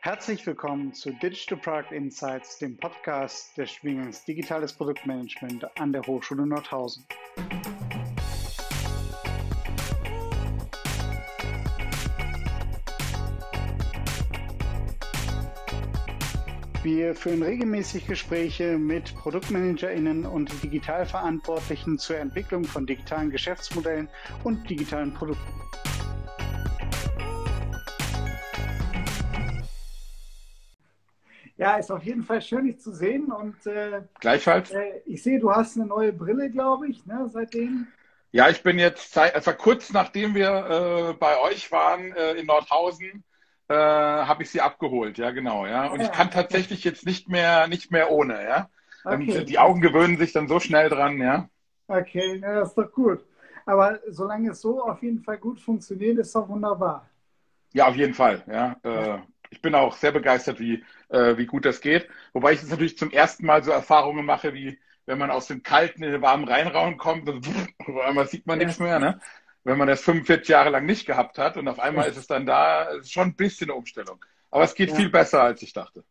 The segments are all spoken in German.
Herzlich willkommen zu Digital Product Insights, dem Podcast des Studiengangs Digitales Produktmanagement an der Hochschule Nordhausen. Wir führen regelmäßig Gespräche mit ProduktmanagerInnen und Digitalverantwortlichen zur Entwicklung von digitalen Geschäftsmodellen und digitalen Produkten. Ja, ist auf jeden Fall schön, dich zu sehen. Und äh, gleichfalls. Äh, ich sehe, du hast eine neue Brille, glaube ich, ne, seitdem. Ja, ich bin jetzt, also kurz nachdem wir äh, bei euch waren äh, in Nordhausen, äh, habe ich sie abgeholt. Ja, genau. Ja, und ah, ich kann tatsächlich jetzt nicht mehr, nicht mehr ohne. Ja, okay. die Augen gewöhnen sich dann so schnell dran. Ja. Okay, ja, das ist doch gut. Aber solange es so auf jeden Fall gut funktioniert, ist doch wunderbar. Ja, auf jeden Fall. Ja, äh, ich bin auch sehr begeistert, wie, äh, wie gut das geht. Wobei ich jetzt natürlich zum ersten Mal so Erfahrungen mache, wie wenn man aus dem kalten in den warmen Rheinraum kommt und auf einmal sieht man nichts mehr. Ne? Wenn man das 45 Jahre lang nicht gehabt hat und auf einmal ist es dann da, ist schon ein bisschen eine Umstellung. Aber es geht ja. viel besser, als ich dachte.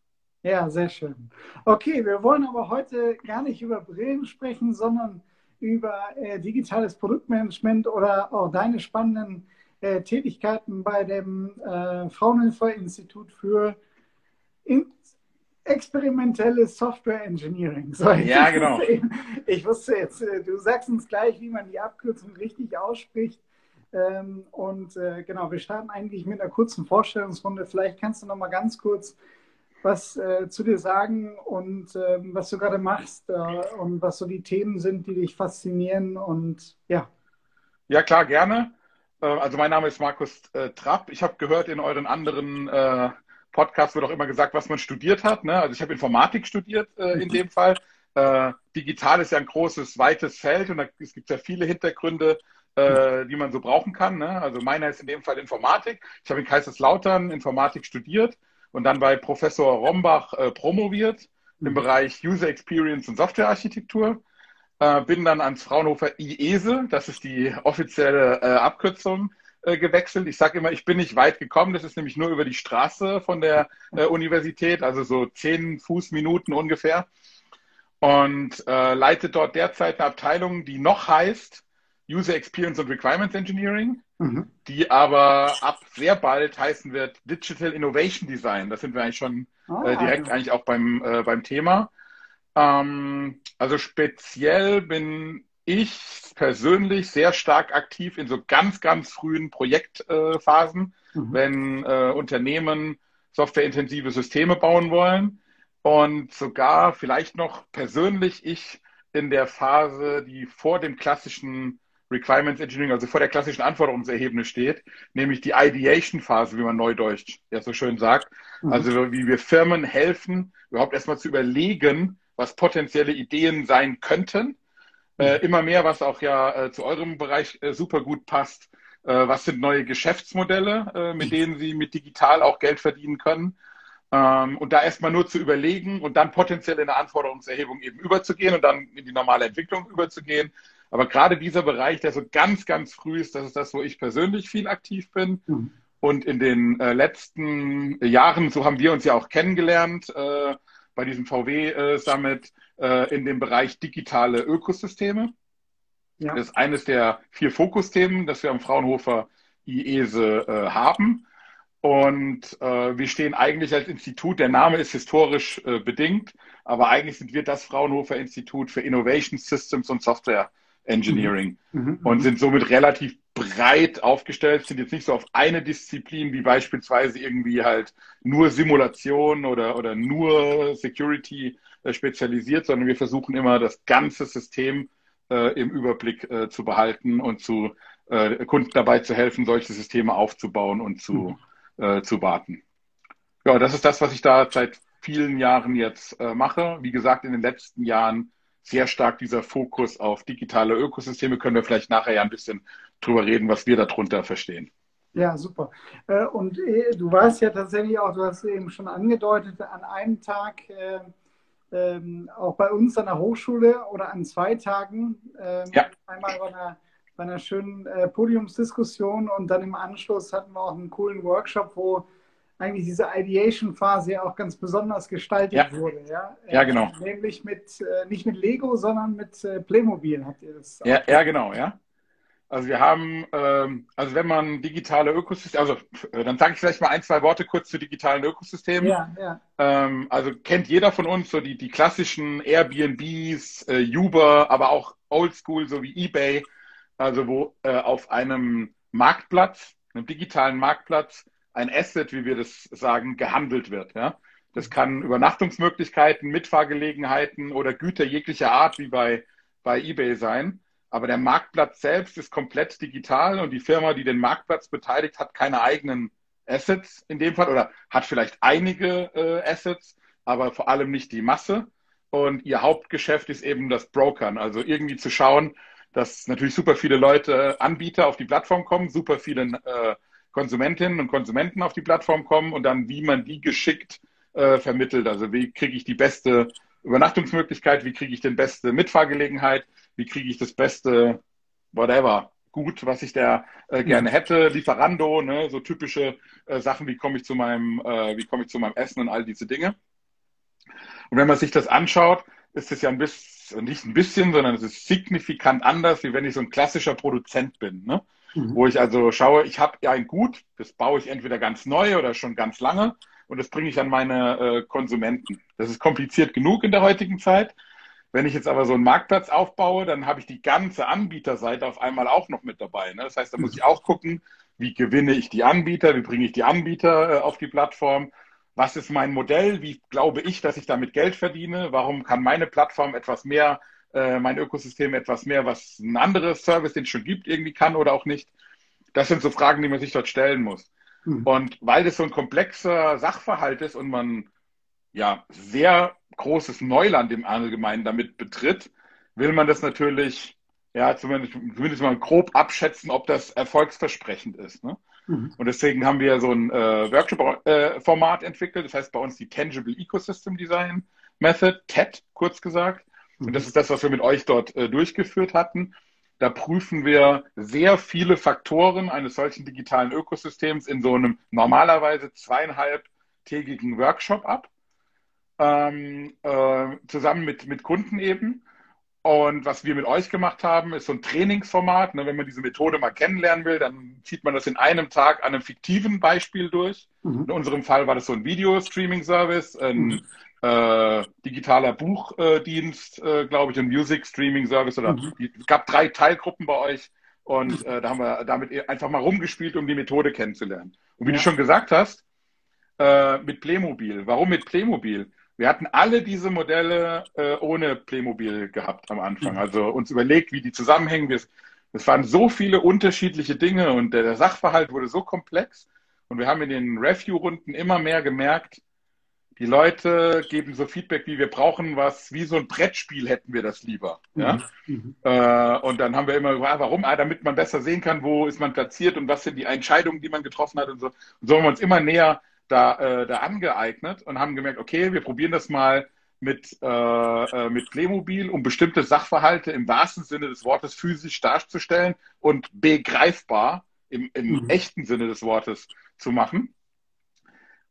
Ja, sehr schön. Okay, wir wollen aber heute gar nicht über Brillen sprechen, sondern über äh, digitales Produktmanagement oder auch deine spannenden äh, Tätigkeiten bei dem äh, Fraunhofer-Institut für in experimentelles Software Engineering. So, ja, genau. Ich wusste jetzt, äh, du sagst uns gleich, wie man die Abkürzung richtig ausspricht. Ähm, und äh, genau, wir starten eigentlich mit einer kurzen Vorstellungsrunde. Vielleicht kannst du noch mal ganz kurz was äh, zu dir sagen und ähm, was du gerade machst äh, und was so die Themen sind, die dich faszinieren und ja. Ja, klar, gerne. Äh, also mein Name ist Markus äh, Trapp. Ich habe gehört, in euren anderen äh, Podcasts wird auch immer gesagt, was man studiert hat. Ne? Also ich habe Informatik studiert äh, in dem Fall. Äh, digital ist ja ein großes, weites Feld und da, es gibt ja viele Hintergründe, äh, die man so brauchen kann. Ne? Also meiner ist in dem Fall Informatik. Ich habe in Kaiserslautern Informatik studiert und dann bei Professor Rombach promoviert im mhm. Bereich User Experience und Softwarearchitektur. Äh, bin dann ans Fraunhofer IESE, das ist die offizielle äh, Abkürzung, äh, gewechselt. Ich sage immer, ich bin nicht weit gekommen. Das ist nämlich nur über die Straße von der äh, Universität, also so zehn Fußminuten ungefähr. Und äh, leite dort derzeit eine Abteilung, die noch heißt User Experience und Requirements Engineering, mhm. die aber ab sehr bald heißen wird Digital Innovation Design. Das sind wir eigentlich schon äh, direkt eigentlich auch beim, beim Thema. Ähm, also speziell bin ich persönlich sehr stark aktiv in so ganz, ganz frühen Projektphasen, äh, mhm. wenn äh, Unternehmen softwareintensive Systeme bauen wollen. Und sogar vielleicht noch persönlich ich in der Phase, die vor dem klassischen Requirements Engineering, also vor der klassischen Anforderungserhebung steht, nämlich die Ideation-Phase, wie man neudeutsch ja so schön sagt. Mhm. Also wie wir Firmen helfen, überhaupt erstmal zu überlegen, was potenzielle Ideen sein könnten. Äh, mhm. immer mehr, was auch ja äh, zu eurem Bereich äh, super gut passt. Äh, was sind neue Geschäftsmodelle, äh, mit denen Sie mit digital auch Geld verdienen können? Ähm, und da erstmal nur zu überlegen und dann potenziell in eine Anforderungserhebung eben überzugehen und dann in die normale Entwicklung überzugehen. Aber gerade dieser Bereich, der so ganz, ganz früh ist, das ist das, wo ich persönlich viel aktiv bin. Mhm. Und in den äh, letzten Jahren, so haben wir uns ja auch kennengelernt, bei diesem VW-Summit äh, in dem Bereich digitale Ökosysteme. Ja. Das ist eines der vier Fokusthemen, das wir am Fraunhofer IESE äh, haben. Und äh, wir stehen eigentlich als Institut, der Name ist historisch äh, bedingt, aber eigentlich sind wir das Fraunhofer Institut für Innovation Systems und Software Engineering mhm. Mhm. und sind somit relativ breit aufgestellt, sind jetzt nicht so auf eine Disziplin wie beispielsweise irgendwie halt nur Simulation oder, oder nur Security äh, spezialisiert, sondern wir versuchen immer das ganze System äh, im Überblick äh, zu behalten und zu äh, Kunden dabei zu helfen, solche Systeme aufzubauen und zu, mhm. Äh, zu warten. Ja, das ist das, was ich da seit vielen Jahren jetzt äh, mache. Wie gesagt, in den letzten Jahren sehr stark dieser Fokus auf digitale Ökosysteme. Können wir vielleicht nachher ja ein bisschen drüber reden, was wir darunter verstehen. Ja, super. Äh, und äh, du warst ja tatsächlich auch, du hast eben schon angedeutet, an einem Tag äh, ähm, auch bei uns an der Hochschule oder an zwei Tagen. Ähm, ja. Einmal bei einer, bei einer schönen Podiumsdiskussion und dann im Anschluss hatten wir auch einen coolen Workshop, wo eigentlich diese Ideation-Phase ja auch ganz besonders gestaltet ja. wurde. Ja? ja, genau. Äh, nämlich mit, äh, nicht mit Lego, sondern mit äh, Playmobil habt ihr das. Ja, ja, genau, ja. Also wir haben, ähm, also wenn man digitale Ökosysteme, also äh, dann sage ich vielleicht mal ein, zwei Worte kurz zu digitalen Ökosystemen. Ja, ja. Ähm, also kennt jeder von uns so die, die klassischen Airbnbs, äh, Uber, aber auch Oldschool, so wie eBay, also wo äh, auf einem Marktplatz, einem digitalen Marktplatz, ein Asset, wie wir das sagen, gehandelt wird. Ja? Das kann Übernachtungsmöglichkeiten, Mitfahrgelegenheiten oder Güter jeglicher Art wie bei, bei eBay sein. Aber der Marktplatz selbst ist komplett digital und die Firma, die den Marktplatz beteiligt, hat keine eigenen Assets in dem Fall oder hat vielleicht einige äh, Assets, aber vor allem nicht die Masse. Und ihr Hauptgeschäft ist eben das Brokern, also irgendwie zu schauen, dass natürlich super viele Leute, Anbieter auf die Plattform kommen, super viele äh, Konsumentinnen und Konsumenten auf die Plattform kommen und dann, wie man die geschickt äh, vermittelt. Also wie kriege ich die beste Übernachtungsmöglichkeit, wie kriege ich den beste Mitfahrgelegenheit, wie kriege ich das beste, whatever, gut, was ich da äh, gerne hätte, Lieferando, ne, so typische äh, Sachen, wie komme ich zu meinem, äh, wie komme ich zu meinem Essen und all diese Dinge. Und wenn man sich das anschaut, ist es ja ein bisschen, nicht ein bisschen, sondern es ist signifikant anders, wie wenn ich so ein klassischer Produzent bin. Ne? Mhm. Wo ich also schaue, ich habe ein Gut, das baue ich entweder ganz neu oder schon ganz lange und das bringe ich an meine äh, Konsumenten. Das ist kompliziert genug in der heutigen Zeit. Wenn ich jetzt aber so einen Marktplatz aufbaue, dann habe ich die ganze Anbieterseite auf einmal auch noch mit dabei. Ne? Das heißt, da muss ich auch gucken, wie gewinne ich die Anbieter, wie bringe ich die Anbieter äh, auf die Plattform, was ist mein Modell, wie glaube ich, dass ich damit Geld verdiene, warum kann meine Plattform etwas mehr, äh, mein Ökosystem etwas mehr, was ein anderes Service, den es schon gibt, irgendwie kann oder auch nicht. Das sind so Fragen, die man sich dort stellen muss. Mhm. Und weil das so ein komplexer Sachverhalt ist und man ja sehr großes Neuland im Allgemeinen damit betritt, will man das natürlich ja zumindest, zumindest mal grob abschätzen, ob das erfolgsversprechend ist. Ne? Mhm. Und deswegen haben wir so ein äh, Workshop-Format äh, entwickelt, das heißt bei uns die Tangible Ecosystem Design Method, TED kurz gesagt. Mhm. Und das ist das, was wir mit euch dort äh, durchgeführt hatten. Da prüfen wir sehr viele Faktoren eines solchen digitalen Ökosystems in so einem normalerweise zweieinhalbtägigen Workshop ab, ähm, äh, zusammen mit, mit Kunden eben. Und was wir mit euch gemacht haben, ist so ein Trainingsformat. Ne, wenn man diese Methode mal kennenlernen will, dann zieht man das in einem Tag an einem fiktiven Beispiel durch. Mhm. In unserem Fall war das so ein Video-Streaming-Service, ein mhm äh, digitaler Buchdienst, äh, glaube ich, ein Music Streaming Service oder mhm. es gab drei Teilgruppen bei euch und äh, da haben wir damit einfach mal rumgespielt, um die Methode kennenzulernen. Und wie ja. du schon gesagt hast, äh, mit Playmobil. Warum mit Playmobil? Wir hatten alle diese Modelle äh, ohne Playmobil gehabt am Anfang. Mhm. Also uns überlegt, wie die zusammenhängen. Wir, es waren so viele unterschiedliche Dinge und der, der Sachverhalt wurde so komplex. Und wir haben in den Review-Runden immer mehr gemerkt, die Leute geben so Feedback, wie wir brauchen was, wie so ein Brettspiel hätten wir das lieber. Ja? Mhm. Äh, und dann haben wir immer gefragt, warum? Ah, damit man besser sehen kann, wo ist man platziert und was sind die Entscheidungen, die man getroffen hat und so. Und so haben wir uns immer näher da, äh, da angeeignet und haben gemerkt, okay, wir probieren das mal mit, äh, äh mit Playmobil, um bestimmte Sachverhalte im wahrsten Sinne des Wortes physisch darzustellen und begreifbar im, im mhm. echten Sinne des Wortes zu machen.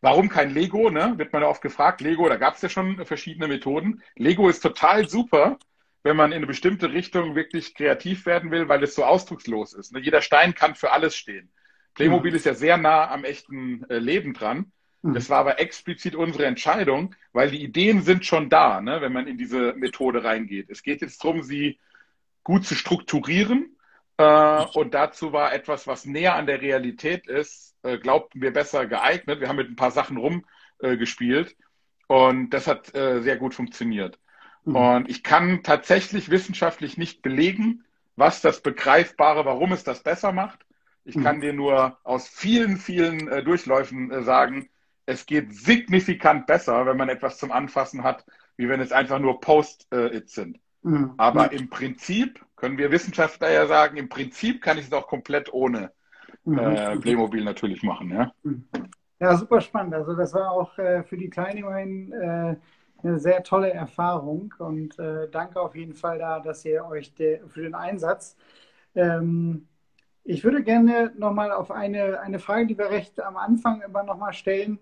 Warum kein Lego? Ne? Wird man oft gefragt. Lego, da gab es ja schon verschiedene Methoden. Lego ist total super, wenn man in eine bestimmte Richtung wirklich kreativ werden will, weil es so ausdruckslos ist. Ne? Jeder Stein kann für alles stehen. Playmobil mhm. ist ja sehr nah am echten äh, Leben dran. Mhm. Das war aber explizit unsere Entscheidung, weil die Ideen sind schon da, ne, wenn man in diese Methode reingeht. Es geht jetzt darum, sie gut zu strukturieren. Äh, und dazu war etwas, was näher an der Realität ist, äh, glaubten wir besser geeignet. Wir haben mit ein paar Sachen rumgespielt äh, und das hat äh, sehr gut funktioniert. Mhm. Und ich kann tatsächlich wissenschaftlich nicht belegen, was das Begreifbare, warum es das besser macht. Ich mhm. kann dir nur aus vielen, vielen äh, Durchläufen äh, sagen, es geht signifikant besser, wenn man etwas zum Anfassen hat, wie wenn es einfach nur Post-its sind. Mhm. Aber im Prinzip können wir Wissenschaftler ja sagen, im Prinzip kann ich es auch komplett ohne mhm. äh, Playmobil natürlich machen. Ja? ja, super spannend. Also das war auch äh, für die Teilnehmerinnen äh, eine sehr tolle Erfahrung und äh, danke auf jeden Fall da, dass ihr euch der, für den Einsatz. Ähm, ich würde gerne nochmal auf eine, eine Frage, die wir recht am Anfang immer nochmal stellen,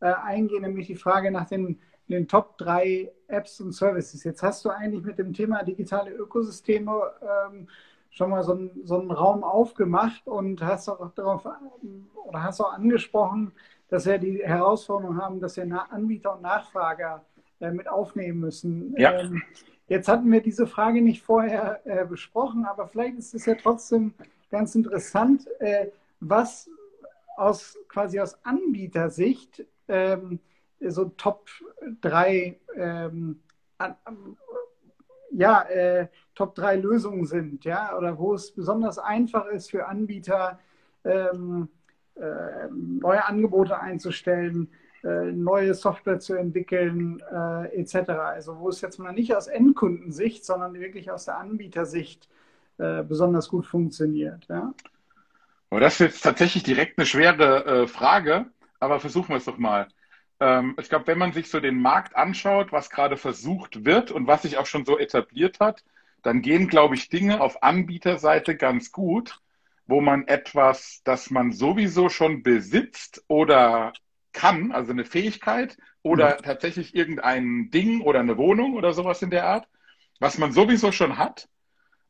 äh, eingehen, nämlich die Frage nach den, den Top 3 Apps und Services. Jetzt hast du eigentlich mit dem Thema digitale Ökosysteme ähm, schon mal so, ein, so einen Raum aufgemacht und hast auch darauf oder hast auch angesprochen, dass wir die Herausforderung haben, dass wir Anbieter und Nachfrager äh, mit aufnehmen müssen. Ja. Ähm, jetzt hatten wir diese Frage nicht vorher äh, besprochen, aber vielleicht ist es ja trotzdem ganz interessant, äh, was aus quasi aus Anbietersicht ähm, so Top 3 ähm, an, ja, äh, Top 3 Lösungen sind, ja, oder wo es besonders einfach ist für Anbieter, ähm, äh, neue Angebote einzustellen, äh, neue Software zu entwickeln, äh, etc. Also wo es jetzt mal nicht aus Endkundensicht, sondern wirklich aus der Anbietersicht äh, besonders gut funktioniert. Ja? Aber das ist jetzt tatsächlich direkt eine schwere äh, Frage, aber versuchen wir es doch mal. Ähm, ich glaube, wenn man sich so den Markt anschaut, was gerade versucht wird und was sich auch schon so etabliert hat, dann gehen, glaube ich, Dinge auf Anbieterseite ganz gut, wo man etwas, das man sowieso schon besitzt oder kann, also eine Fähigkeit oder mhm. tatsächlich irgendein Ding oder eine Wohnung oder sowas in der Art, was man sowieso schon hat,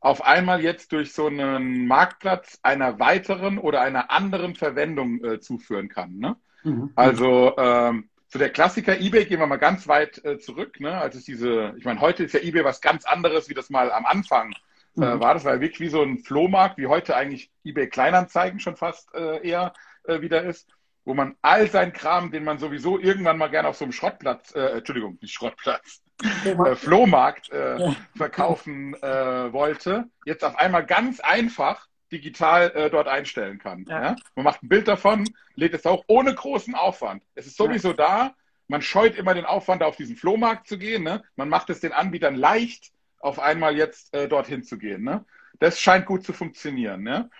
auf einmal jetzt durch so einen Marktplatz einer weiteren oder einer anderen Verwendung äh, zuführen kann. Ne? Mhm. Also ähm, zu der Klassiker eBay gehen wir mal ganz weit äh, zurück. Ne? Als es diese, ich meine, heute ist ja eBay was ganz anderes, wie das mal am Anfang äh, mhm. war. Das war ja wirklich wie so ein Flohmarkt, wie heute eigentlich eBay Kleinanzeigen schon fast äh, eher äh, wieder ist, wo man all sein Kram, den man sowieso irgendwann mal gerne auf so einem Schrottplatz, äh, Entschuldigung, nicht Schrottplatz, äh, Flohmarkt äh, verkaufen äh, wollte, jetzt auf einmal ganz einfach digital äh, dort einstellen kann. Ja. ja. Man macht ein Bild davon, lädt es auch ohne großen Aufwand. Es ist sowieso ja. da. Man scheut immer den Aufwand, auf diesen Flohmarkt zu gehen. Ne? Man macht es den Anbietern leicht, auf einmal jetzt äh, dorthin zu gehen. Ne? Das scheint gut zu funktionieren. Ne?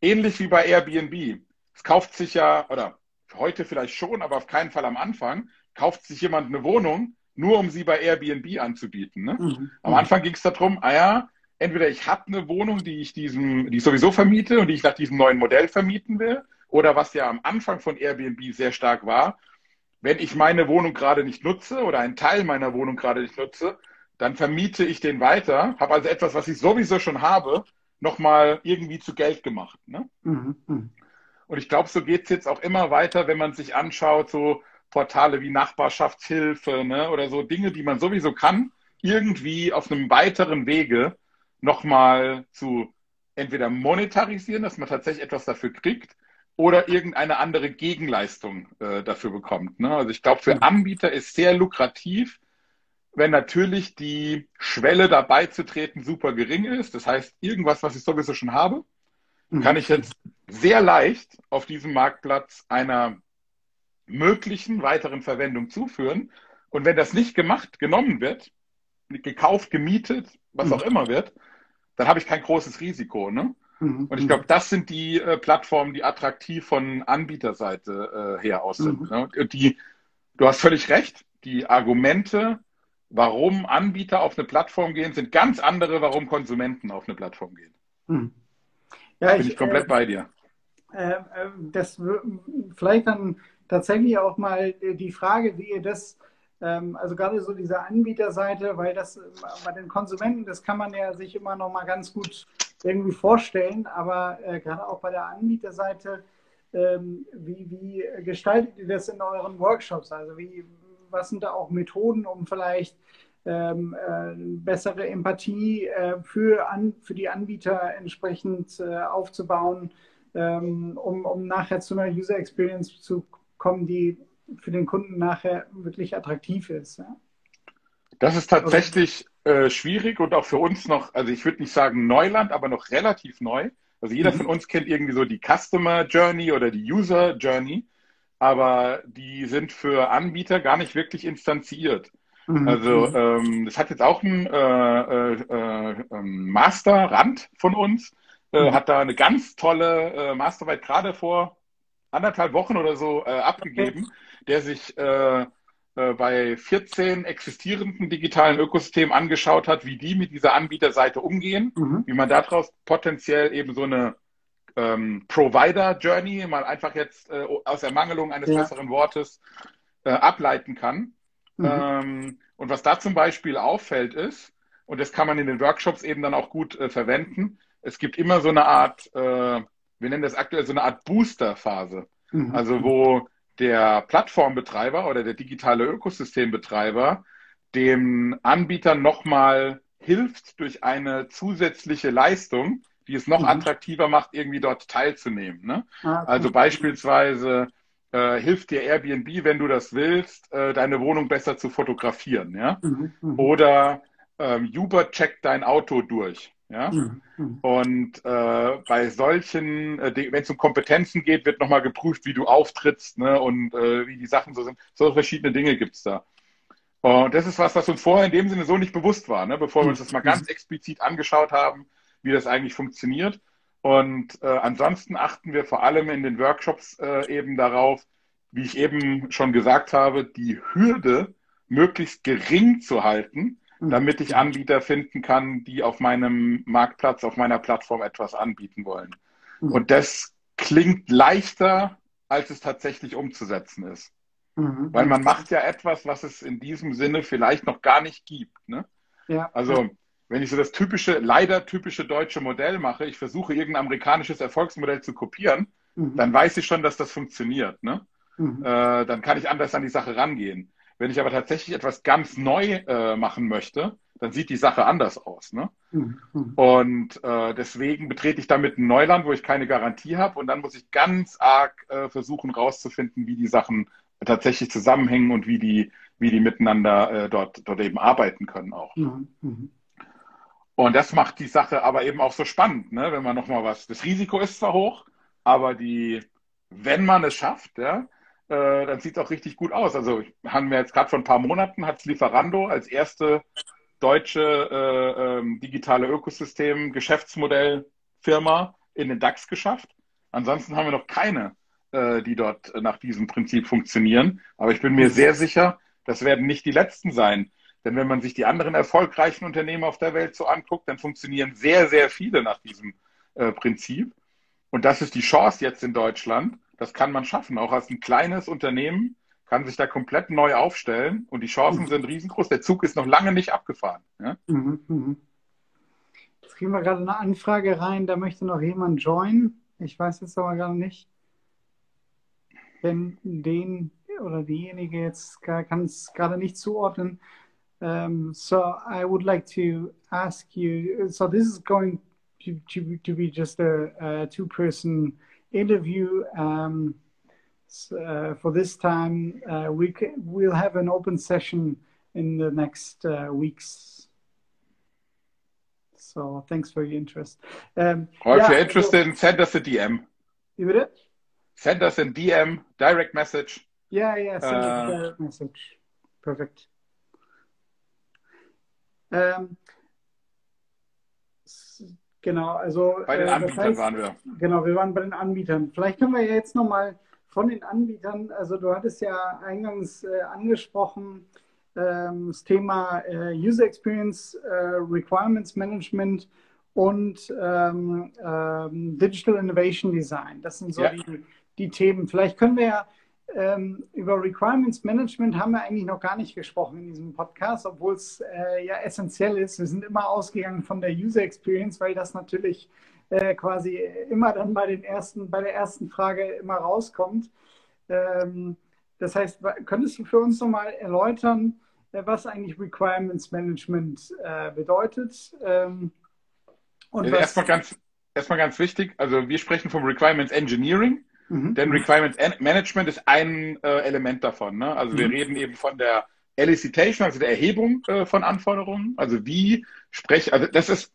Ähnlich wie bei Airbnb. Es kauft sich ja, oder heute vielleicht schon, aber auf keinen Fall am Anfang, kauft sich jemand eine Wohnung, nur um sie bei Airbnb anzubieten. Ne? Mhm. Am Anfang ging es darum, ah ja, entweder ich habe eine Wohnung, die ich diesem, die ich sowieso vermiete und die ich nach diesem neuen Modell vermieten will, oder was ja am Anfang von Airbnb sehr stark war, wenn ich meine Wohnung gerade nicht nutze oder einen Teil meiner Wohnung gerade nicht nutze, dann vermiete ich den weiter, habe also etwas, was ich sowieso schon habe, nochmal irgendwie zu Geld gemacht. Ne? Mhm. mhm. Und ich glaube, so geht es jetzt auch immer weiter, wenn man sich anschaut, so Portale wie Nachbarschaftshilfe ne, oder so Dinge, die man sowieso kann, irgendwie auf einem weiteren Wege nochmal zu entweder monetarisieren, dass man tatsächlich etwas dafür kriegt, oder irgendeine andere Gegenleistung äh, dafür bekommt. Ne? Also ich glaube, für Anbieter ist sehr lukrativ, wenn natürlich die Schwelle dabei zu treten super gering ist. Das heißt, irgendwas, was ich sowieso schon habe, mhm. kann ich jetzt sehr leicht auf diesem Marktplatz einer möglichen weiteren Verwendung zuführen. Und wenn das nicht gemacht, genommen wird, gekauft, gemietet, was auch mhm. immer wird, dann habe ich kein großes Risiko. Ne? Mhm. Und ich glaube, das sind die äh, Plattformen, die attraktiv von Anbieterseite äh, her aus sind. Mhm. Ne? Die, du hast völlig recht, die Argumente, warum Anbieter auf eine Plattform gehen, sind ganz andere, warum Konsumenten auf eine Plattform gehen. Mhm. Ja, da bin ich, ich komplett äh, bei dir. Äh, äh, das vielleicht dann tatsächlich auch mal die Frage, wie ihr das also gerade so diese Anbieterseite, weil das bei den Konsumenten, das kann man ja sich immer noch mal ganz gut irgendwie vorstellen, aber äh, gerade auch bei der Anbieterseite, ähm, wie, wie gestaltet ihr das in euren Workshops? Also wie, was sind da auch Methoden, um vielleicht ähm, äh, bessere Empathie äh, für, für die Anbieter entsprechend äh, aufzubauen, ähm, um, um nachher zu einer User Experience zu kommen, die für den Kunden nachher wirklich attraktiv ist. Ja? Das ist tatsächlich äh, schwierig und auch für uns noch, also ich würde nicht sagen Neuland, aber noch relativ neu. Also jeder mhm. von uns kennt irgendwie so die Customer Journey oder die User Journey, aber die sind für Anbieter gar nicht wirklich instanziert. Mhm. Also ähm, das hat jetzt auch ein äh, äh, äh, Master Rand von uns, äh, mhm. hat da eine ganz tolle äh, Masterarbeit gerade vor anderthalb Wochen oder so abgegeben, der sich äh, äh, bei 14 existierenden digitalen Ökosystemen angeschaut hat, wie die mit dieser Anbieterseite umgehen, mhm. wie man daraus potenziell eben so eine ähm, Provider-Journey, mal einfach jetzt äh, aus Ermangelung eines ja. besseren Wortes äh, ableiten kann. Mhm. Ähm, und was da zum Beispiel auffällt ist, und das kann man in den Workshops eben dann auch gut äh, verwenden, es gibt immer so eine Art, äh, wir nennen das aktuell so eine Art Booster-Phase. Mhm. Also wo der Plattformbetreiber oder der digitale Ökosystembetreiber dem Anbieter nochmal hilft durch eine zusätzliche Leistung, die es noch mhm. attraktiver macht, irgendwie dort teilzunehmen. Ne? Ah, okay. Also beispielsweise äh, hilft dir Airbnb, wenn du das willst, äh, deine Wohnung besser zu fotografieren. Ja? Mhm. mhm. Oder ähm, Uber checkt dein Auto durch. Ja? Mhm. mhm. Und äh, bei solchen, äh, wenn es um Kompetenzen geht, wird nochmal geprüft, wie du auftrittst ne? und äh, wie die Sachen so sind. So verschiedene Dinge gibt es da. Und das ist was, was uns vorher in dem Sinne so nicht bewusst war, ne? bevor wir uns das mal ganz explizit angeschaut haben, wie das eigentlich funktioniert. Und äh, ansonsten achten wir vor allem in den Workshops äh, eben darauf, wie ich eben schon gesagt habe, die Hürde möglichst gering zu halten, mhm. Damit ich Anbieter finden kann, die auf meinem Marktplatz, auf meiner Plattform etwas anbieten wollen. Mhm. Und das klingt leichter, als es tatsächlich umzusetzen ist. Mhm. Weil man macht ja etwas, was es in diesem Sinne vielleicht noch gar nicht gibt. Ne? Ja. Also wenn ich so das typische, leider typische deutsche Modell mache, ich versuche irgendein amerikanisches Erfolgsmodell zu kopieren, mhm. dann weiß ich schon, dass das funktioniert. Ne? Mhm. Äh, dann kann ich anders an die Sache rangehen. Wenn ich aber tatsächlich etwas ganz neu äh, machen möchte, dann sieht die Sache anders aus. Ne? Mhm. Und äh, deswegen betrete ich damit ein Neuland, wo ich keine Garantie habe und dann muss ich ganz arg äh, versuchen rauszufinden, wie die Sachen tatsächlich zusammenhängen und wie die, wie die miteinander äh, dort, dort eben arbeiten können auch. Mhm. mhm. Und das macht die Sache aber eben auch so spannend, ne? wenn man nochmal was. Das Risiko ist zwar hoch, aber die, wenn man es schafft, ja, äh, dann sieht es auch richtig gut aus. Also haben wir jetzt gerade vor ein paar Monaten hat Lieferando als erste deutsche äh, ähm, digitale Ökosystem Geschäftsmodellfirma in den DAX geschafft. Ansonsten haben wir noch keine äh, die dort nach diesem Prinzip funktionieren. Aber ich bin mir sehr sicher, das werden nicht die letzten sein. Denn wenn man sich die anderen erfolgreichen Unternehmen auf der Welt so anguckt, dann funktionieren sehr, sehr viele nach diesem äh, Prinzip. Und das ist die Chance jetzt in Deutschland. Das kann man schaffen. Auch als ein kleines Unternehmen kann sich da komplett neu aufstellen und die Chancen mhm. sind riesengroß. Der Zug ist noch lange nicht abgefahren. Ja? Mhm, mhm. Jetzt kriegen wir gerade eine Anfrage rein, da möchte noch jemand joinen. Ich weiß jetzt aber gerade nicht wenn den oder diejenige jetzt kann es gerade nicht zuordnen. Um, so I would like to ask you. So this is going to to, to be just a, a two-person interview. Um, uh, for this time, uh, we can, we'll have an open session in the next uh, weeks. So thanks for your interest. Um, or if yeah, you're interested, so, send us a DM. You would it? send us a DM, direct message. Yeah, yeah, send uh, a direct message. Perfect. Ähm, genau, also. Bei den äh, Anbietern heißt, waren wir. Genau, wir waren bei den Anbietern. Vielleicht können wir ja jetzt nochmal von den Anbietern, also du hattest ja eingangs äh, angesprochen, ähm, das Thema äh, User Experience, äh, Requirements Management und ähm, ähm, Digital Innovation Design. Das sind so ja. die, die Themen. Vielleicht können wir ja ähm, über Requirements Management haben wir eigentlich noch gar nicht gesprochen in diesem Podcast, obwohl es äh, ja essentiell ist. Wir sind immer ausgegangen von der User Experience, weil das natürlich äh, quasi immer dann bei den ersten, bei der ersten Frage immer rauskommt. Ähm, das heißt, könntest du für uns nochmal erläutern, äh, was eigentlich Requirements Management äh, bedeutet? Ähm, und also erstmal ganz, erstmal ganz wichtig, also wir sprechen vom Requirements Engineering. Mhm. Denn Requirements Management ist ein äh, Element davon. Ne? Also mhm. wir reden eben von der Elicitation, also der Erhebung äh, von Anforderungen. Also wie spreche, also das ist,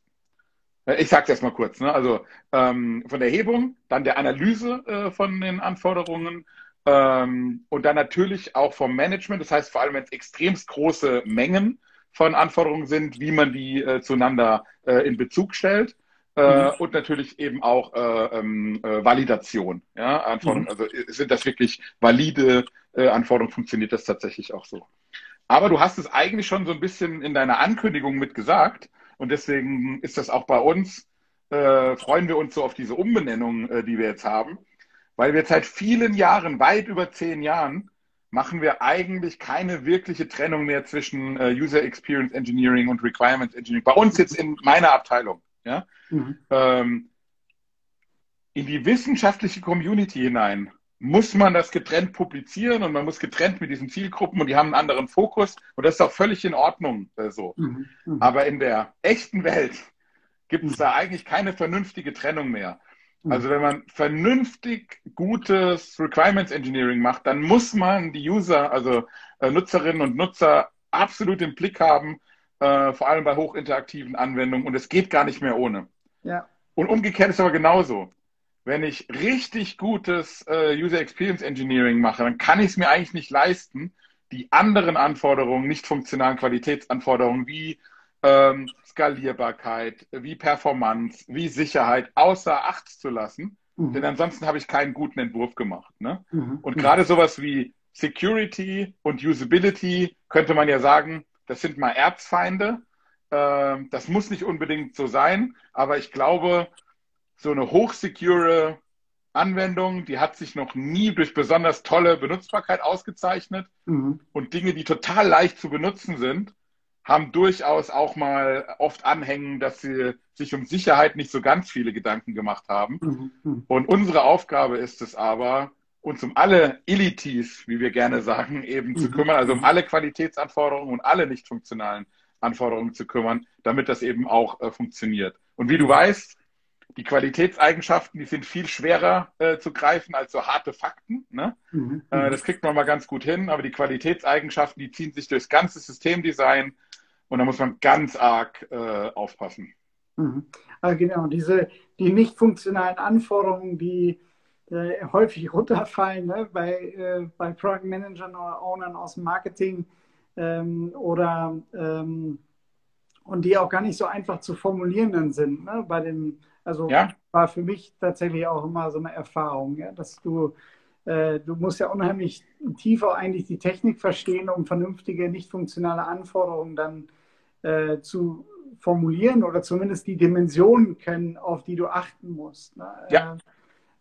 äh, ich sage es erstmal kurz, ne? also ähm, von der Erhebung, dann der Analyse äh, von den Anforderungen ähm, und dann natürlich auch vom Management. Das heißt vor allem, wenn es extremst große Mengen von Anforderungen sind, wie man die äh, zueinander äh, in Bezug stellt. Äh, mhm. und natürlich eben auch äh, ähm, äh, Validation. Ja, Anforderungen. Mhm. Also sind das wirklich valide äh, Anforderungen? Funktioniert das tatsächlich auch so? Aber du hast es eigentlich schon so ein bisschen in deiner Ankündigung mit gesagt und deswegen ist das auch bei uns äh, freuen wir uns so auf diese Umbenennung, äh, die wir jetzt haben, weil wir seit vielen Jahren, weit über zehn Jahren, machen wir eigentlich keine wirkliche Trennung mehr zwischen äh, User Experience Engineering und Requirements Engineering. Bei uns jetzt in meiner Abteilung. Ja? Mhm. Ähm, in die wissenschaftliche Community hinein muss man das getrennt publizieren und man muss getrennt mit diesen Zielgruppen und die haben einen anderen Fokus und das ist auch völlig in Ordnung äh, so. Mhm. Mhm. Aber in der echten Welt gibt es da eigentlich keine vernünftige Trennung mehr. Mhm. Also wenn man vernünftig gutes Requirements Engineering macht, dann muss man die User, also äh, Nutzerinnen und Nutzer absolut im Blick haben, äh, vor allem bei hochinteraktiven Anwendungen und es geht gar nicht mehr ohne. Ja. Und umgekehrt ist aber genauso wenn ich richtig gutes äh, User Experience Engineering mache, dann kann ich es mir eigentlich nicht leisten, die anderen Anforderungen, nicht funktionalen Qualitätsanforderungen wie ähm, Skalierbarkeit, wie Performance, wie Sicherheit außer Acht zu lassen. Mhm. Denn ansonsten habe ich keinen guten Entwurf gemacht. Ne? Mhm. Und gerade sowas wie Security und Usability könnte man ja sagen, das sind mal Erzfeinde. Ähm, das muss nicht unbedingt so sein, aber ich glaube, so eine hochsecure Anwendung, die hat sich noch nie durch besonders tolle Benutzbarkeit ausgezeichnet. Mhm. Und Dinge, die total leicht zu benutzen sind, haben durchaus auch mal oft anhängen, dass sie sich um Sicherheit nicht so ganz viele Gedanken gemacht haben. Mhm. mhm. Und unsere Aufgabe ist es aber, uns um alle Illities, wie wir gerne sagen, eben mhm. zu kümmern, also um alle Qualitätsanforderungen und alle nicht funktionalen Anforderungen zu kümmern, damit das eben auch äh, funktioniert. Und wie du weißt, die Qualitätseigenschaften, die sind viel schwerer äh, zu greifen als so harte Fakten. Ne? Mhm. Äh, das kriegt man mal ganz gut hin, aber die Qualitätseigenschaften, die ziehen sich durchs ganze Systemdesign und da muss man ganz arg äh, aufpassen. Mhm. Also genau, diese die nicht funktionalen Anforderungen, die häufig runterfallen ne? bei, äh, bei Product Managern oder Ownern aus dem Marketing ähm, oder ähm, und die auch gar nicht so einfach zu formulieren sind ne? bei den also ja. war für mich tatsächlich auch immer so eine Erfahrung, ja, dass du, äh, du musst ja unheimlich tiefer eigentlich die Technik verstehen, um vernünftige, nicht funktionale Anforderungen dann äh, zu formulieren oder zumindest die Dimensionen kennen, auf die du achten musst. Ne? Ja.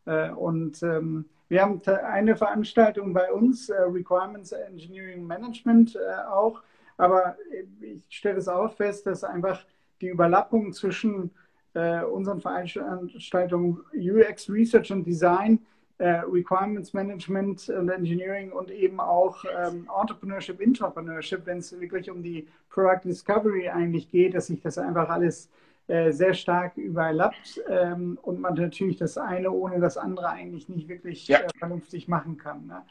Äh, und ähm, wir haben eine Veranstaltung bei uns, äh, Requirements Engineering Management äh, auch, aber ich stelle es auch fest, dass einfach die Überlappung zwischen unseren Veranstaltungen UX Research and Design, Requirements Management und Engineering und eben auch ähm, Entrepreneurship, Entrepreneurship, wenn es wirklich um die Product Discovery eigentlich geht, dass sich das einfach alles sehr stark überlappt ähm, und man natürlich das eine ohne das andere eigentlich nicht wirklich ja. äh, vernünftig machen kann. Ne?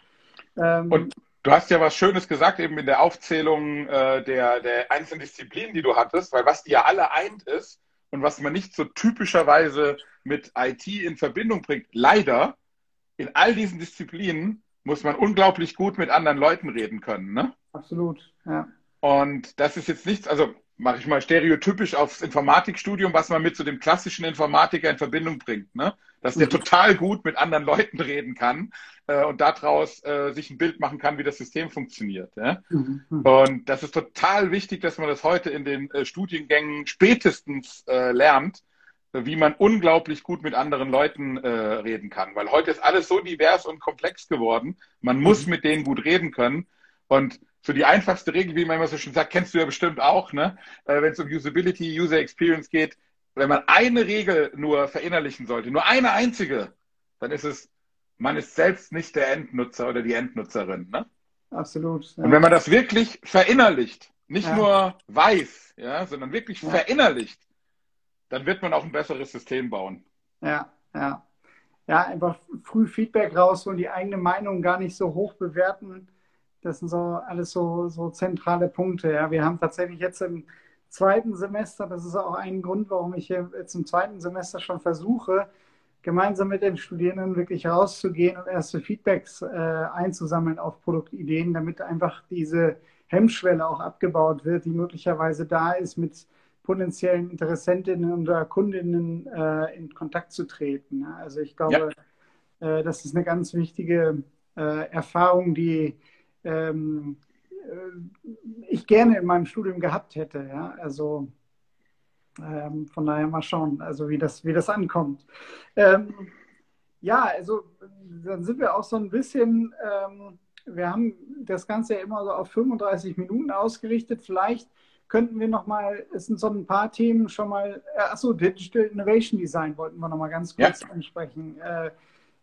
Ähm, und du hast ja was Schönes gesagt, eben in der Aufzählung äh, der, der einzelnen Disziplinen, die du hattest, weil was die ja alle eint ist, und was man nicht so typischerweise mit IT in Verbindung bringt. Leider, in all diesen Disziplinen muss man unglaublich gut mit anderen Leuten reden können. Ne? Absolut, ja. Und das ist jetzt nichts, also mache ich mal stereotypisch aufs Informatikstudium, was man mit so dem klassischen Informatiker in Verbindung bringt. Ne? Dass der mhm. total gut mit anderen Leuten reden kann äh, und daraus äh, sich ein Bild machen kann, wie das System funktioniert. Ja? Mhm. Und das ist total wichtig, dass man das heute in den äh, Studiengängen spätestens äh, lernt, wie man unglaublich gut mit anderen Leuten äh, reden kann. Weil heute ist alles so divers und komplex geworden. Man muss mhm. mit denen gut reden können. Und so die einfachste Regel, wie man immer so schön sagt, kennst du ja bestimmt auch, ne? Äh, wenn es um Usability, User Experience geht, wenn man eine Regel nur verinnerlichen sollte, nur eine einzige, dann ist es, man ist selbst nicht der Endnutzer oder die Endnutzerin. Ne? Absolut. Ja. Und wenn man das wirklich verinnerlicht, nicht ja. nur weiß, ja, sondern wirklich ja. verinnerlicht, dann wird man auch ein besseres System bauen. Ja, ja. Ja, einfach früh Feedback raus und die eigene Meinung gar nicht so hoch bewerten das sind so alles so, so zentrale Punkte. Ja. Wir haben tatsächlich jetzt im zweiten Semester, das ist auch ein Grund, warum ich jetzt im zweiten Semester schon versuche, gemeinsam mit den Studierenden wirklich rauszugehen und erste Feedbacks äh, einzusammeln auf Produktideen, damit einfach diese Hemmschwelle auch abgebaut wird, die möglicherweise da ist, mit potenziellen Interessentinnen oder Kundinnen äh, in Kontakt zu treten. Also ich glaube, ja. äh, das ist eine ganz wichtige äh, Erfahrung, die ähm, äh, ich gerne in meinem Studium gehabt hätte. Ja? Also Ähm, von daher mal schauen, also wie das, wie das ankommt. Ähm, ja, also dann sind wir auch so ein bisschen, ähm, wir haben das Ganze ja immer so auf 35 Minuten ausgerichtet. Vielleicht könnten wir nochmal, es sind so ein paar Themen schon mal, äh, achso, Digital Innovation Design wollten wir nochmal ganz kurz ja. ansprechen. Äh,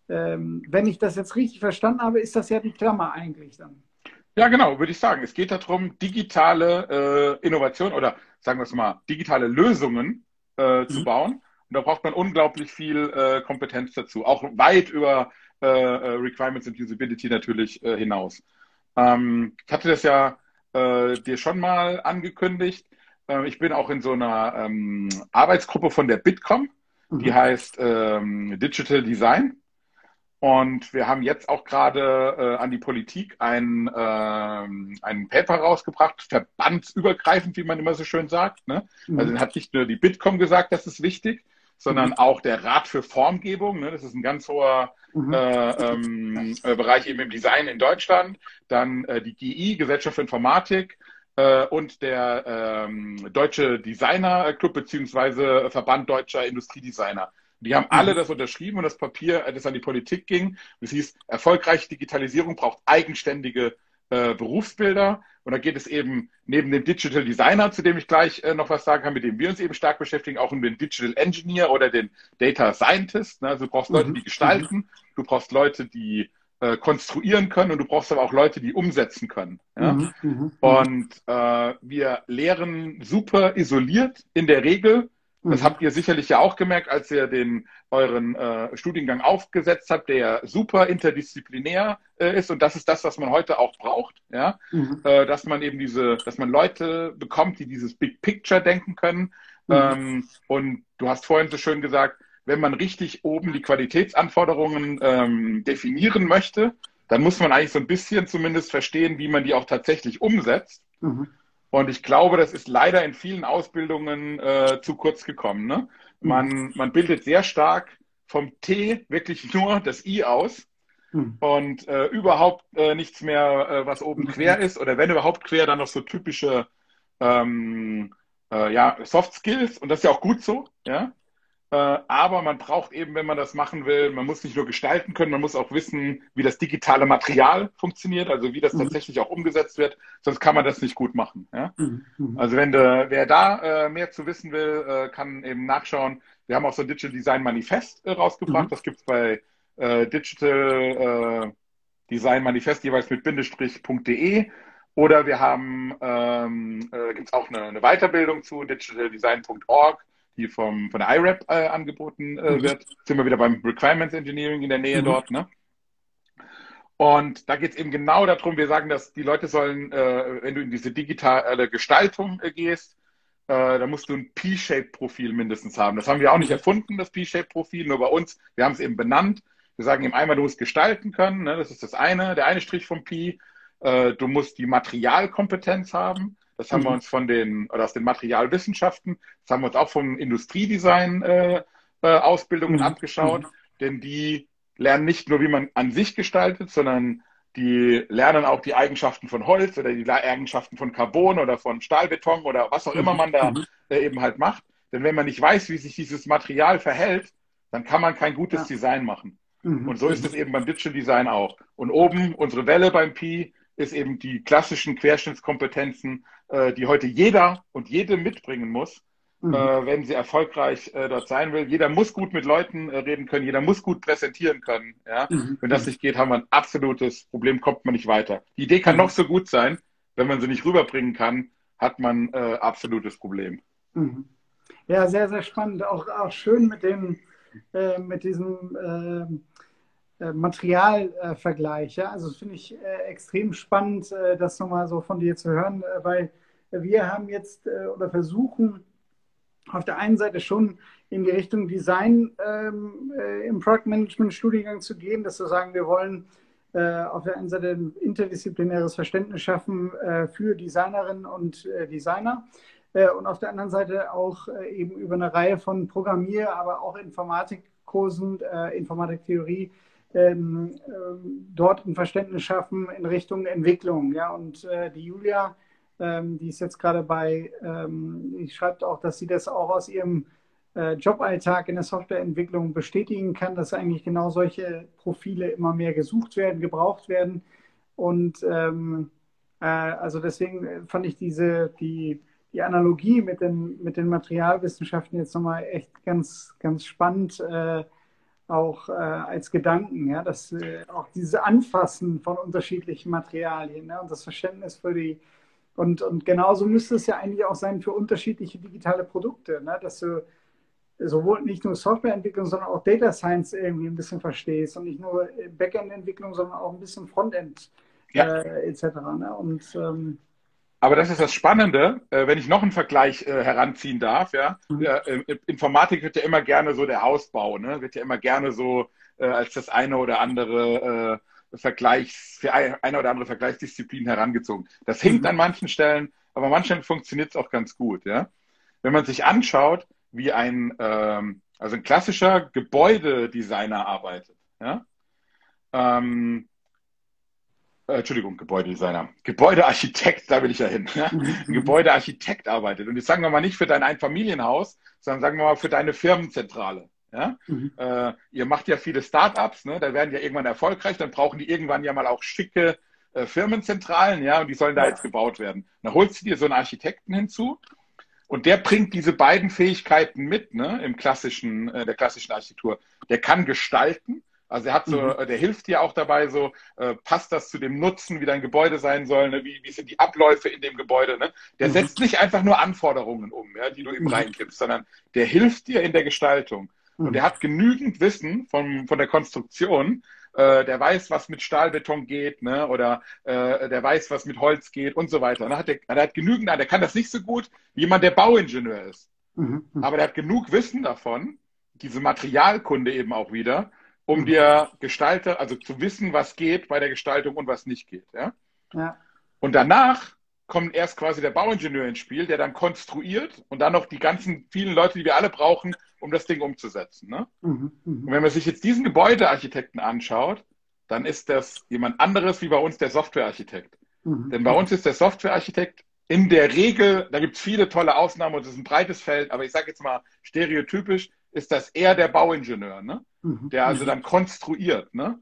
ähm, wenn ich das jetzt richtig verstanden habe, ist das ja die Klammer eigentlich dann. Ja, genau, würde ich sagen. Es geht darum, digitale äh, Innovation oder sagen wir es mal, digitale Lösungen äh, mhm. zu bauen. Und da braucht man unglaublich viel äh, Kompetenz dazu, auch weit über äh, äh, Requirements and Usability natürlich äh, hinaus. Ähm, ich hatte das ja dir schon mal angekündigt. ich bin auch in so einer ähm, Arbeitsgruppe von der Bitkom, die mhm. heißt ähm, Digital Design. Und wir haben jetzt auch gerade äh, an die Politik ein, äh, ein Paper rausgebracht, verbandsübergreifend, wie man immer so schön sagt. Ne? Mhm. Also hat nicht nur die Bitkom gesagt, das ist wichtig, sondern mhm. auch der Rat für Formgebung. Ne? Das ist ein ganz hoher mhm. äh, ähm, äh, Bereich eben im Design in Deutschland. Dann äh, die GI, Gesellschaft für Informatik, äh, und der ähm, Deutsche Designer Club beziehungsweise Verband Deutscher Industriedesigner. Die haben alle mhm. das unterschrieben und das Papier, das an die Politik ging. Das hieß, erfolgreiche Digitalisierung braucht eigenständige äh, Berufsbilder. Und da geht es eben neben dem Digital Designer, zu dem ich gleich äh, noch was sagen kann, mit dem wir uns eben stark beschäftigen, auch um den Digital Engineer oder den Data Scientist. Ne? Also du brauchst Leute, mhm. die gestalten, du brauchst Leute, die äh, konstruieren können und du brauchst aber auch Leute, die umsetzen können. Ja? Mhm, mh, mh. Und äh, wir lehren super isoliert in der Regel das mhm. habt ihr sicherlich ja auch gemerkt, als ihr den euren äh, Studiengang aufgesetzt habt, der super interdisziplinär äh, ist und das ist das, was man heute auch braucht, ja, mhm. äh, dass man eben diese, dass man Leute bekommt, die dieses Big Picture denken können. Mhm. Ähm, und du hast vorhin so schön gesagt, wenn man richtig oben die Qualitätsanforderungen ähm, definieren möchte, dann muss man eigentlich so ein bisschen zumindest verstehen, wie man die auch tatsächlich umsetzt. Mhm. Und ich glaube, das ist leider in vielen Ausbildungen äh, zu kurz gekommen. Ne? Man, man bildet sehr stark vom T wirklich nur das I aus hm. und äh, überhaupt äh, nichts mehr, äh, was oben quer ist. Oder wenn überhaupt quer, dann noch so typische ähm, äh, ja, Soft Skills. Und das ist ja auch gut so. Ja? Äh, aber man braucht eben, wenn man das machen will, man muss nicht nur gestalten können, man muss auch wissen, wie das digitale Material funktioniert, also wie das mhm. tatsächlich auch umgesetzt wird, sonst kann man das nicht gut machen. Ja? Mhm. mhm. Also wenn de, wer da äh, mehr zu wissen will, äh, kann eben nachschauen. Wir haben auch so ein Digital Design Manifest äh, rausgebracht, mhm. das gibt es bei äh, Digital Design Manifest jeweils mit Bindestrich.de. Oder wir haben, ähm, äh, gibt es auch eine, eine Weiterbildung zu digitaldesign.org die vom, von der IRAP äh, angeboten äh, mhm. wird. Sind wir wieder beim Requirements Engineering in der Nähe mhm. dort. Ne? Und da geht es eben genau darum, wir sagen, dass die Leute sollen, äh, wenn du in diese digitale Gestaltung äh, gehst, äh, da musst du ein P-Shape-Profil mindestens haben. Das haben wir auch nicht erfunden, das P-Shape-Profil, nur bei uns. Wir haben es eben benannt. Wir sagen eben einmal, du musst gestalten können, ne? das ist das eine, der eine Strich vom P. Äh, du musst die Materialkompetenz haben. Das haben mhm. wir uns von den, oder aus den Materialwissenschaften, das haben wir uns auch von Industriedesign äh, äh, Ausbildungen mhm. abgeschaut, mhm. denn die lernen nicht nur, wie man an sich gestaltet, sondern die lernen auch die Eigenschaften von Holz oder die Eigenschaften von Carbon oder von Stahlbeton oder was auch immer mhm. man da mhm. äh, eben halt macht. Denn wenn man nicht weiß, wie sich dieses Material verhält, dann kann man kein gutes ja. Design machen. Mhm. Und so ist es eben beim Digital Design auch. Und oben unsere Welle beim Pi ist eben die klassischen Querschnittskompetenzen, äh, die heute jeder und jede mitbringen muss, mhm. äh, wenn sie erfolgreich äh, dort sein will. Jeder muss gut mit Leuten äh, reden können, jeder muss gut präsentieren können. Ja? Mhm. Wenn das nicht geht, haben wir ein absolutes Problem, kommt man nicht weiter. Die Idee kann mhm. noch so gut sein, wenn man sie nicht rüberbringen kann, hat man äh, absolutes Problem. Mhm. Ja, sehr, sehr spannend. Auch, auch schön mit dem, äh, mit diesem äh, Materialvergleich. Ja? Also das finde ich äh, extrem spannend, äh, das nochmal so von dir zu hören, weil wir haben jetzt oder versuchen auf der einen Seite schon in die Richtung Design ähm, im Product Management Studiengang zu gehen, dass wir sagen, wir wollen auf der einen Seite ein interdisziplinäres Verständnis schaffen für Designerinnen und Designer und auf der anderen Seite auch eben über eine Reihe von Programmier-, aber auch Informatikkursen, Informatiktheorie ähm, ähm, dort ein Verständnis schaffen in Richtung Entwicklung. Ja? Und äh, die Julia ähm, die ist jetzt gerade bei, ähm, die schreibt auch, dass sie das auch aus ihrem äh, Joballtag in der Softwareentwicklung bestätigen kann, dass eigentlich genau solche Profile immer mehr gesucht werden, gebraucht werden. Und ähm, äh, also deswegen fand ich diese, die, die Analogie mit den, mit den Materialwissenschaften jetzt nochmal echt ganz, ganz spannend, äh, auch äh, als Gedanken, ja, dass äh, auch dieses Anfassen von unterschiedlichen Materialien ne, und das Verständnis für die und, und genauso müsste es ja eigentlich auch sein für unterschiedliche digitale Produkte, ne, dass du sowohl nicht nur Softwareentwicklung, sondern auch Data Science irgendwie ein bisschen verstehst und nicht nur Backend-Entwicklung, sondern auch ein bisschen Frontend ja. äh, etc. Ne? Und ähm, aber das ist das Spannende, äh, wenn ich noch einen Vergleich äh, heranziehen darf. Ja, mhm. Informatik wird ja immer gerne so der Hausbau, ne? wird ja immer gerne so äh, als das eine oder andere Vergleichs, für eine oder andere Vergleichsdisziplin herangezogen. Das hinkt mhm. an manchen Stellen, aber an manchen Stellen funktioniert es auch ganz gut. Ja, wenn man sich anschaut, wie ein, ähm, also ein klassischer Gebäudedesigner arbeitet. Ja? Ähm, äh, Entschuldigung, Gebäudedesigner. Gebäudearchitekt, da will ich ja hin. Ja? Ein Gebäudearchitekt arbeitet. Und jetzt sagen wir mal nicht für dein Einfamilienhaus, sondern sagen wir mal für deine Firmenzentrale. Ja? Mhm. Äh, ihr macht ja viele Startups, ne? da werden ja irgendwann erfolgreich, dann brauchen die irgendwann ja mal auch schicke äh, Firmenzentralen, ja, und die sollen da jetzt gebaut werden. Dann holst du dir so einen Architekten hinzu und der bringt diese beiden Fähigkeiten mit, ne, im klassischen, äh, der klassischen Architektur. Der kann gestalten, also er hat so, mhm. der hilft dir auch dabei, so äh, passt das zu dem Nutzen, wie dein Gebäude sein soll, ne? wie, wie sind die Abläufe in dem Gebäude. Ne? Der mhm. setzt nicht einfach nur Anforderungen um, ja, die du ihm mhm. reinkippst, sondern der hilft dir in der Gestaltung. Mhm. Und er hat genügend Wissen von, von der Konstruktion, äh, der weiß, was mit Stahlbeton geht, ne? oder äh, der weiß, was mit Holz geht und so weiter. Und hat der, der hat genügend, der kann das nicht so gut wie jemand, der Bauingenieur ist. Mhm. mhm. Aber der hat genug Wissen davon, diese Materialkunde eben auch wieder, um mhm. dir Gestalter, also zu wissen, was geht bei der Gestaltung und was nicht geht. Ja? ja. Und danach kommt erst quasi der Bauingenieur ins Spiel, der dann konstruiert und dann noch die ganzen vielen Leute, die wir alle brauchen, um das Ding umzusetzen. Ne? Mhm, mh. Und wenn man sich jetzt diesen Gebäudearchitekten anschaut, dann ist das jemand anderes wie bei uns der Softwarearchitekt. Mhm. Denn bei uns ist der Softwarearchitekt in der Regel, da gibt es viele tolle Ausnahmen und es ist ein breites Feld, aber ich sage jetzt mal stereotypisch, ist das eher der Bauingenieur, ne? Mhm. der also dann konstruiert. Ne?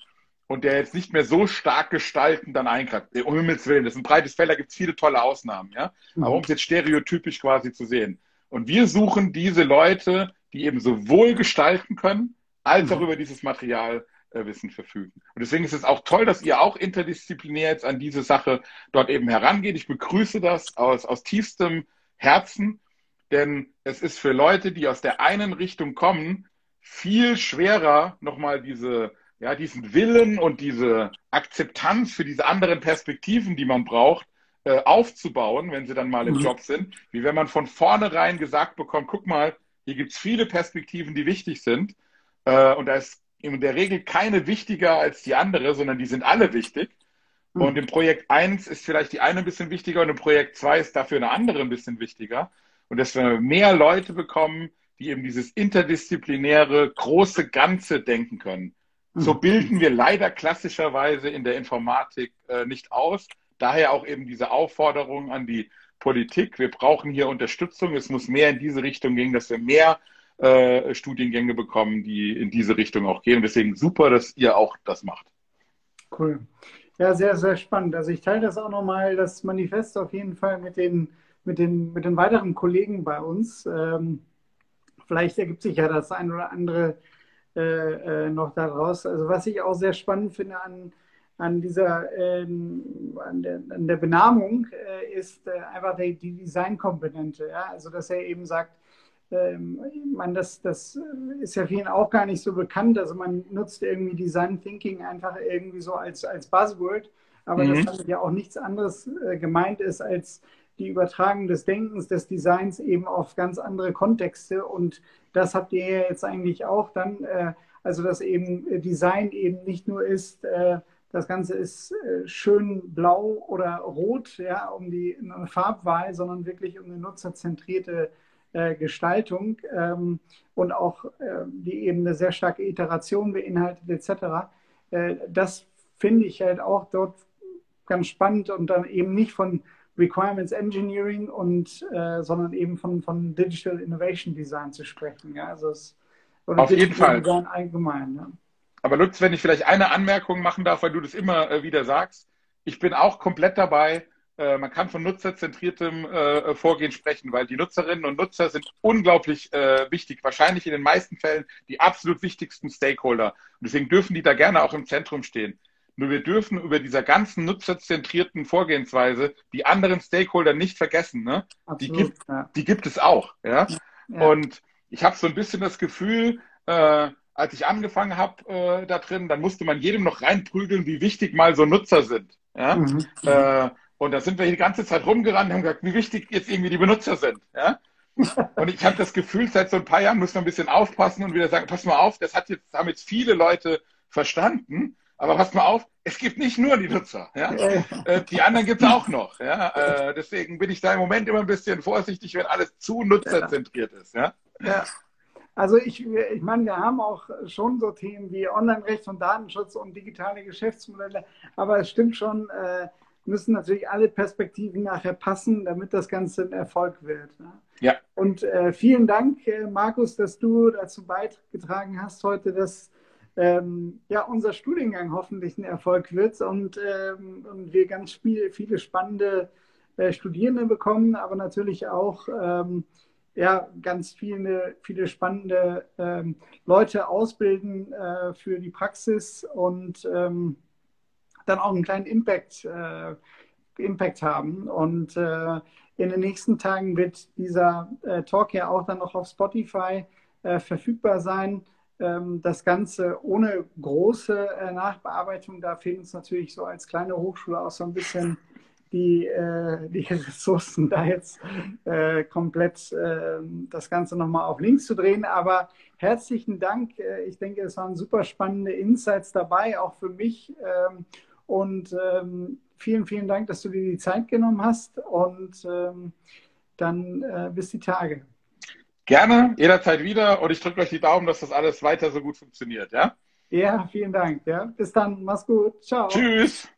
und der jetzt nicht mehr so stark gestalten dann eingreift. Um Himmels Willen, das ist ein breites Feld, da gibt es viele tolle Ausnahmen, ja. Mhm. Aber um es jetzt stereotypisch quasi zu sehen. Und wir suchen diese Leute, die eben sowohl gestalten können, als auch mhm. über dieses Materialwissen äh, verfügen. Und deswegen ist es auch toll, dass ihr auch interdisziplinär jetzt an diese Sache dort eben herangeht. Ich begrüße das aus, aus tiefstem Herzen, denn es ist für Leute, die aus der einen Richtung kommen, viel schwerer, nochmal diese, ja, diesen Willen und diese Akzeptanz für diese anderen Perspektiven, die man braucht, äh, aufzubauen, wenn sie dann mal im mhm. Job sind, wie wenn man von vornherein gesagt bekommt, guck mal, hier gibt es viele Perspektiven, die wichtig sind. Äh, und da ist in der Regel keine wichtiger als die andere, sondern die sind alle wichtig. Mhm. Und im Projekt 1 ist vielleicht die eine ein bisschen wichtiger und im Projekt 2 ist dafür eine andere ein bisschen wichtiger. Und dass wir mehr Leute bekommen, die eben dieses interdisziplinäre, große Ganze denken können. So mhm. bilden wir leider klassischerweise in der Informatik äh, nicht aus. Daher auch eben diese Aufforderung an die Politik. Wir brauchen hier Unterstützung. Es muss mehr in diese Richtung gehen, dass wir mehr äh, Studiengänge bekommen, die in diese Richtung auch gehen. deswegen super, dass ihr auch das macht. Cool. Ja, sehr, sehr spannend. Also ich teile das auch nochmal, das Manifest auf jeden Fall mit den, mit den, mit den weiteren Kollegen bei uns. Ähm, vielleicht ergibt sich ja das ein oder andere äh, äh, noch daraus. Also was ich auch sehr spannend finde an, an dieser ähm, an, der, an der Benamung äh, ist äh, einfach die, die Designkomponente. Ja? Also dass er eben sagt, man, das, das ist ja vielen auch gar nicht so bekannt. Also man nutzt irgendwie Design Thinking einfach irgendwie so als, als Buzzword, aber mhm. dass damit ja auch nichts anderes äh, gemeint ist als die Übertragung des Denkens, des Designs eben auf ganz andere Kontexte. Und das habt ihr jetzt eigentlich auch dann, äh, also dass eben Design eben nicht nur ist, äh, das Ganze ist äh, schön blau oder rot, ja, um die eine Farbwahl, sondern wirklich um eine nutzerzentrierte äh, Gestaltung ähm, und auch äh, die eben eine sehr starke Iteration beinhaltet etc. Äh, das finde ich halt auch dort ganz spannend und dann eben nicht von Requirements Engineering und äh, sondern eben von, von Digital Innovation Design zu sprechen. Ja? Also es, Auf Digital jeden Fall. Design allgemein. Ja? Aber Lutz, wenn ich vielleicht eine Anmerkung machen darf, weil du das immer äh, wieder sagst, ich bin auch komplett dabei. Äh, man kann von nutzerzentriertem äh, Vorgehen sprechen, weil die Nutzerinnen und Nutzer sind unglaublich äh, wichtig, wahrscheinlich in den meisten Fällen die absolut wichtigsten Stakeholder. Und deswegen dürfen die da gerne auch im Zentrum stehen. Nur wir dürfen über dieser ganzen nutzerzentrierten Vorgehensweise die anderen Stakeholder nicht vergessen. Ne? Absolut, die, gibt, ja. die gibt es auch. Ja? ja. Und ich habe so ein bisschen das Gefühl, äh, als ich angefangen habe äh, da drin, dann musste man jedem noch reinprügeln, wie wichtig mal so Nutzer sind. Ja? Mhm. Äh, und da sind wir die ganze Zeit rumgerannt und haben gesagt, wie wichtig jetzt irgendwie die Benutzer sind. Ja? Und ich habe das Gefühl, seit so ein paar Jahren muss man ein bisschen aufpassen und wieder sagen, pass mal auf, das hat jetzt, haben jetzt viele Leute verstanden, aber pass mal auf, es gibt nicht nur die Nutzer. Ja? Äh, die anderen gibt es auch noch. Ja? Äh, deswegen bin ich da im Moment immer ein bisschen vorsichtig, wenn alles zu nutzerzentriert ist. Ja? ja. Also ich, ich meine, wir haben auch schon so Themen wie Online-Recht und Datenschutz und digitale Geschäftsmodelle, aber es stimmt schon, äh, müssen natürlich alle Perspektiven nachher passen, damit das Ganze ein Erfolg wird. Ne? Ja. Und äh, vielen Dank, äh, Markus, dass du dazu beigetragen hast heute, dass ähm, ja, unser Studiengang hoffentlich ein Erfolg wird und, ähm, und wir ganz viel, viele spannende äh, Studierende bekommen, aber natürlich auch ähm, ja, ganz viele, viele spannende ähm, Leute ausbilden äh, für die Praxis und ähm, dann auch einen kleinen Impact, äh, Impact haben. Und äh, in den nächsten Tagen wird dieser äh, Talk ja auch dann noch auf Spotify äh, verfügbar sein. Ähm, das Ganze ohne große äh, Nachbearbeitung. Da fehlen uns natürlich so als kleine Hochschule auch so ein bisschen die, äh, die Ressourcen, da jetzt komplett äh, das Ganze nochmal auf links zu drehen. Aber herzlichen Dank. Ich denke, es waren super spannende Insights dabei, auch für mich. Und ähm, vielen, vielen Dank, dass du dir die Zeit genommen hast. Und ähm, dann äh, bis die Tage. Gerne, jederzeit wieder. Und ich drücke euch die Daumen, dass das alles weiter so gut funktioniert. Ja? Ja, vielen Dank. Ja. Bis dann. Mach's gut. Ciao. Tschüss.